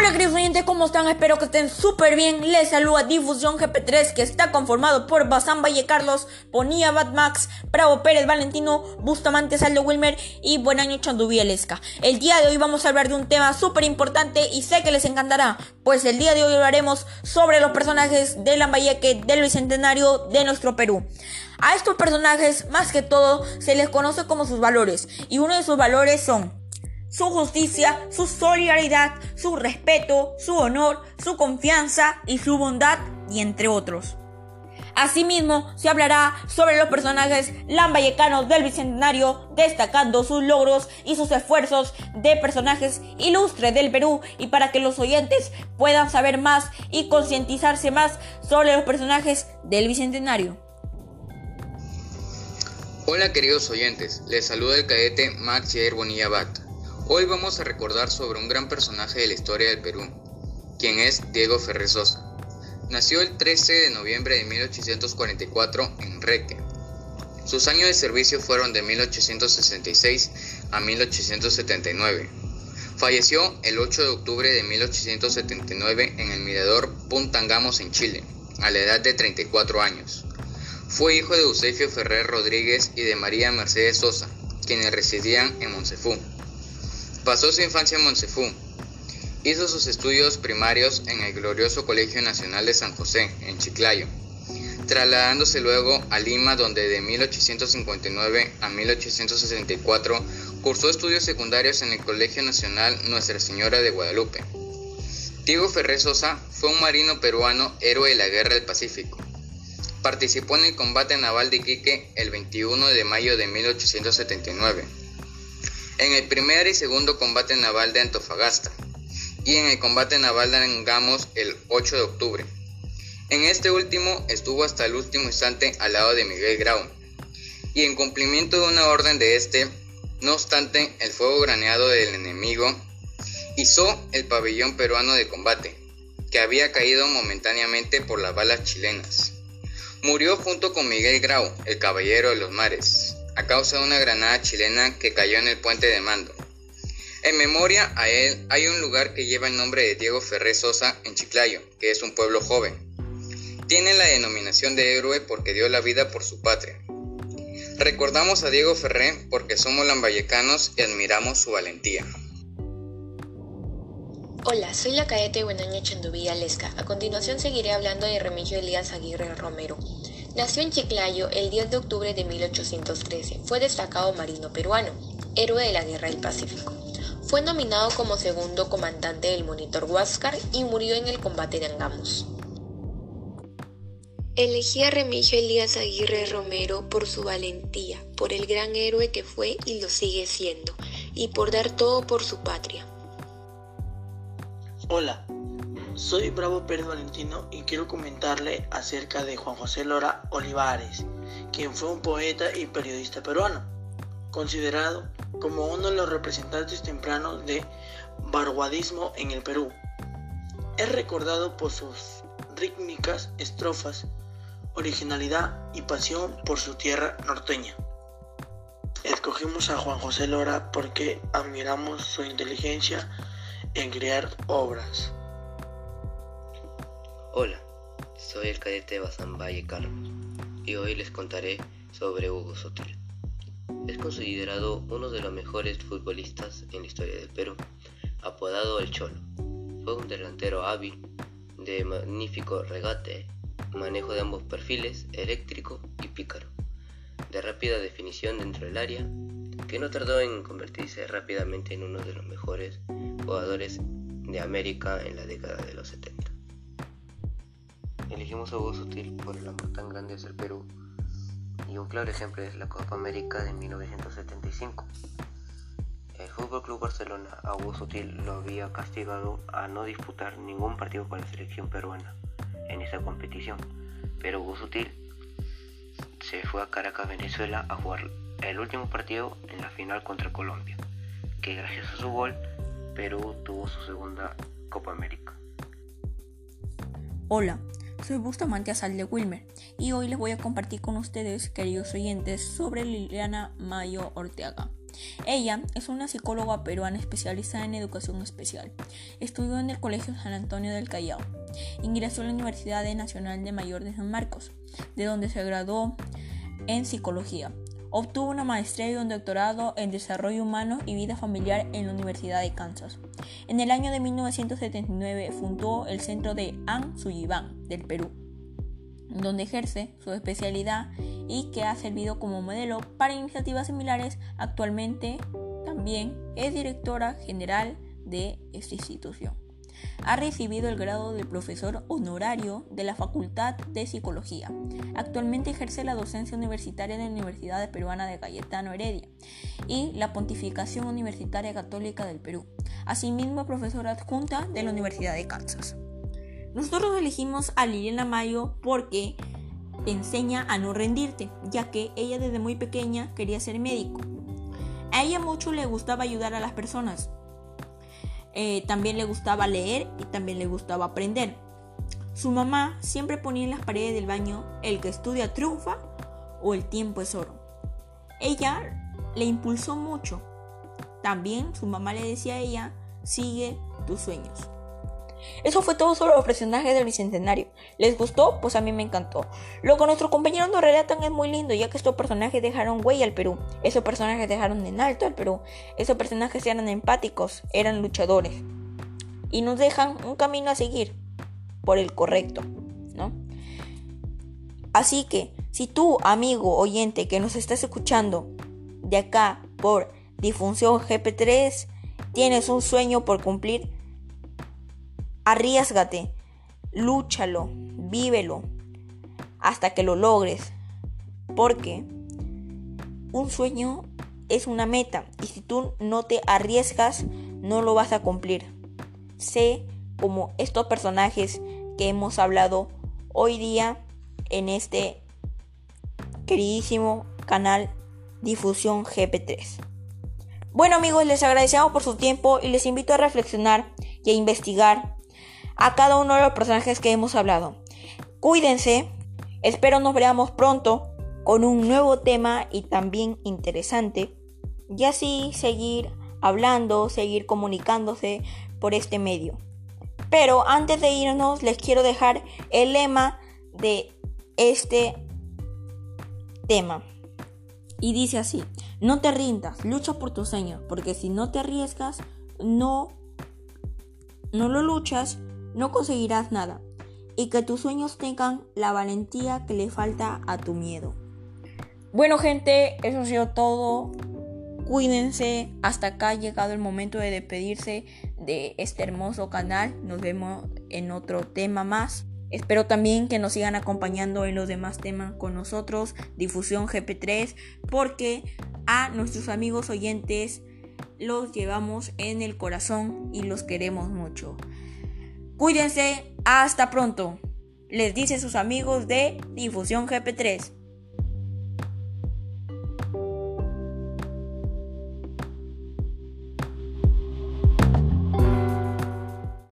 Hola queridos oyentes, ¿cómo están? Espero que estén súper bien. Les saluda Difusión GP3 que está conformado por Bazán Valle Carlos, Ponía Max, Bravo Pérez Valentino, Bustamante Saldo Wilmer y Buenaño Chandubielesca. El día de hoy vamos a hablar de un tema súper importante y sé que les encantará, pues el día de hoy hablaremos sobre los personajes de Lambayeque del Bicentenario de nuestro Perú. A estos personajes, más que todo, se les conoce como sus valores y uno de sus valores son su justicia, su solidaridad, su respeto, su honor, su confianza y su bondad, y entre otros. Asimismo, se hablará sobre los personajes lambayecanos del Bicentenario, destacando sus logros y sus esfuerzos de personajes ilustres del Perú y para que los oyentes puedan saber más y concientizarse más sobre los personajes del Bicentenario. Hola queridos oyentes, les saluda el cadete Max Jair Bonilla Bat. Hoy vamos a recordar sobre un gran personaje de la historia del Perú, quien es Diego Ferrer Sosa. Nació el 13 de noviembre de 1844 en Reque. Sus años de servicio fueron de 1866 a 1879. Falleció el 8 de octubre de 1879 en el mirador Puntangamos en Chile, a la edad de 34 años. Fue hijo de Eusebio Ferrer Rodríguez y de María Mercedes Sosa, quienes residían en Monsefú. Pasó su infancia en Monsefú. Hizo sus estudios primarios en el glorioso Colegio Nacional de San José, en Chiclayo, trasladándose luego a Lima, donde de 1859 a 1864 cursó estudios secundarios en el Colegio Nacional Nuestra Señora de Guadalupe. Diego Ferrer Sosa fue un marino peruano héroe de la Guerra del Pacífico. Participó en el combate naval de Iquique el 21 de mayo de 1879 en el primer y segundo combate naval de Antofagasta y en el combate naval de Angamos el 8 de octubre. En este último estuvo hasta el último instante al lado de Miguel Grau y en cumplimiento de una orden de este, no obstante, el fuego graneado del enemigo hizo el pabellón peruano de combate, que había caído momentáneamente por las balas chilenas. Murió junto con Miguel Grau, el caballero de los mares a causa de una granada chilena que cayó en el puente de mando. En memoria a él hay un lugar que lleva el nombre de Diego Ferré Sosa en Chiclayo, que es un pueblo joven. Tiene la denominación de héroe porque dio la vida por su patria. Recordamos a Diego Ferré porque somos lambayecanos y admiramos su valentía. Hola, soy la cadete Buenaño Chandubí Lesca. A continuación seguiré hablando de Remigio Elías Aguirre Romero. Nació en Chiclayo el 10 de octubre de 1813. Fue destacado marino peruano, héroe de la Guerra del Pacífico. Fue nominado como segundo comandante del monitor Huáscar y murió en el combate de Angamos. Elegí a Remigio Elías Aguirre Romero por su valentía, por el gran héroe que fue y lo sigue siendo, y por dar todo por su patria. Hola, soy Bravo Pérez Valentino y quiero comentarle acerca de Juan José Lora Olivares, quien fue un poeta y periodista peruano, considerado como uno de los representantes tempranos de barguadismo en el Perú. Es recordado por sus rítmicas estrofas, originalidad y pasión por su tierra norteña. Escogimos a Juan José Lora porque admiramos su inteligencia en crear obras. Hola, soy el cadete Bazán Valle Carlos y hoy les contaré sobre Hugo Sotil. Es considerado uno de los mejores futbolistas en la historia del Perú, apodado El Cholo. Fue un delantero hábil, de magnífico regate, manejo de ambos perfiles, eléctrico y pícaro, de rápida definición dentro del área, que no tardó en convertirse rápidamente en uno de los mejores jugadores de América en la década de los 70. Elegimos a Hugo Sutil por el amor tan grande hacia el Perú y un claro ejemplo es la Copa América de 1975. El Fútbol Club Barcelona a Hugo Sutil lo había castigado a no disputar ningún partido con la selección peruana en esa competición, pero Hugo Sutil se fue a Caracas, Venezuela a jugar el último partido en la final contra Colombia, que gracias a su gol Perú tuvo su segunda Copa América. Hola, soy Bustamante Asal de Wilmer y hoy les voy a compartir con ustedes, queridos oyentes, sobre Liliana Mayo Ortega. Ella es una psicóloga peruana especializada en educación especial. Estudió en el Colegio San Antonio del Callao. Ingresó a la Universidad Nacional de Mayor de San Marcos, de donde se graduó en psicología. Obtuvo una maestría y un doctorado en desarrollo humano y vida familiar en la Universidad de Kansas. En el año de 1979 fundó el Centro de An Suyibán del Perú, donde ejerce su especialidad y que ha servido como modelo para iniciativas similares. Actualmente también es directora general de esta institución. Ha recibido el grado de profesor honorario de la Facultad de Psicología. Actualmente ejerce la docencia universitaria en la Universidad Peruana de Cayetano Heredia y la Pontificación Universitaria Católica del Perú. Asimismo, profesora adjunta de la Universidad de Kansas. Nosotros elegimos a Liliana Mayo porque enseña a no rendirte, ya que ella desde muy pequeña quería ser médico. A ella mucho le gustaba ayudar a las personas, eh, también le gustaba leer y también le gustaba aprender. Su mamá siempre ponía en las paredes del baño el que estudia triunfa o el tiempo es oro. Ella le impulsó mucho. También su mamá le decía a ella, sigue tus sueños. Eso fue todo sobre los personajes del Bicentenario. ¿Les gustó? Pues a mí me encantó. Lo que nuestros compañeros nos relatan es muy lindo, ya que estos personajes dejaron huella al Perú. Esos personajes dejaron en alto al Perú. Esos personajes eran empáticos, eran luchadores. Y nos dejan un camino a seguir por el correcto, ¿no? Así que, si tú, amigo oyente que nos estás escuchando de acá por Difunción GP3, tienes un sueño por cumplir, Arriesgate, lúchalo, vívelo hasta que lo logres. Porque un sueño es una meta y si tú no te arriesgas, no lo vas a cumplir. Sé como estos personajes que hemos hablado hoy día en este queridísimo canal Difusión GP3. Bueno amigos, les agradecemos por su tiempo y les invito a reflexionar y a investigar a cada uno de los personajes que hemos hablado. Cuídense, espero nos veamos pronto con un nuevo tema y también interesante, y así seguir hablando, seguir comunicándose por este medio. Pero antes de irnos les quiero dejar el lema de este tema. Y dice así, no te rindas, lucha por tus sueños, porque si no te arriesgas, no, no lo luchas, no conseguirás nada y que tus sueños tengan la valentía que le falta a tu miedo. Bueno gente, eso ha sido todo. Cuídense, hasta acá ha llegado el momento de despedirse de este hermoso canal. Nos vemos en otro tema más. Espero también que nos sigan acompañando en los demás temas con nosotros, Difusión GP3, porque a nuestros amigos oyentes los llevamos en el corazón y los queremos mucho. Cuídense, hasta pronto. Les dice sus amigos de Difusión GP3.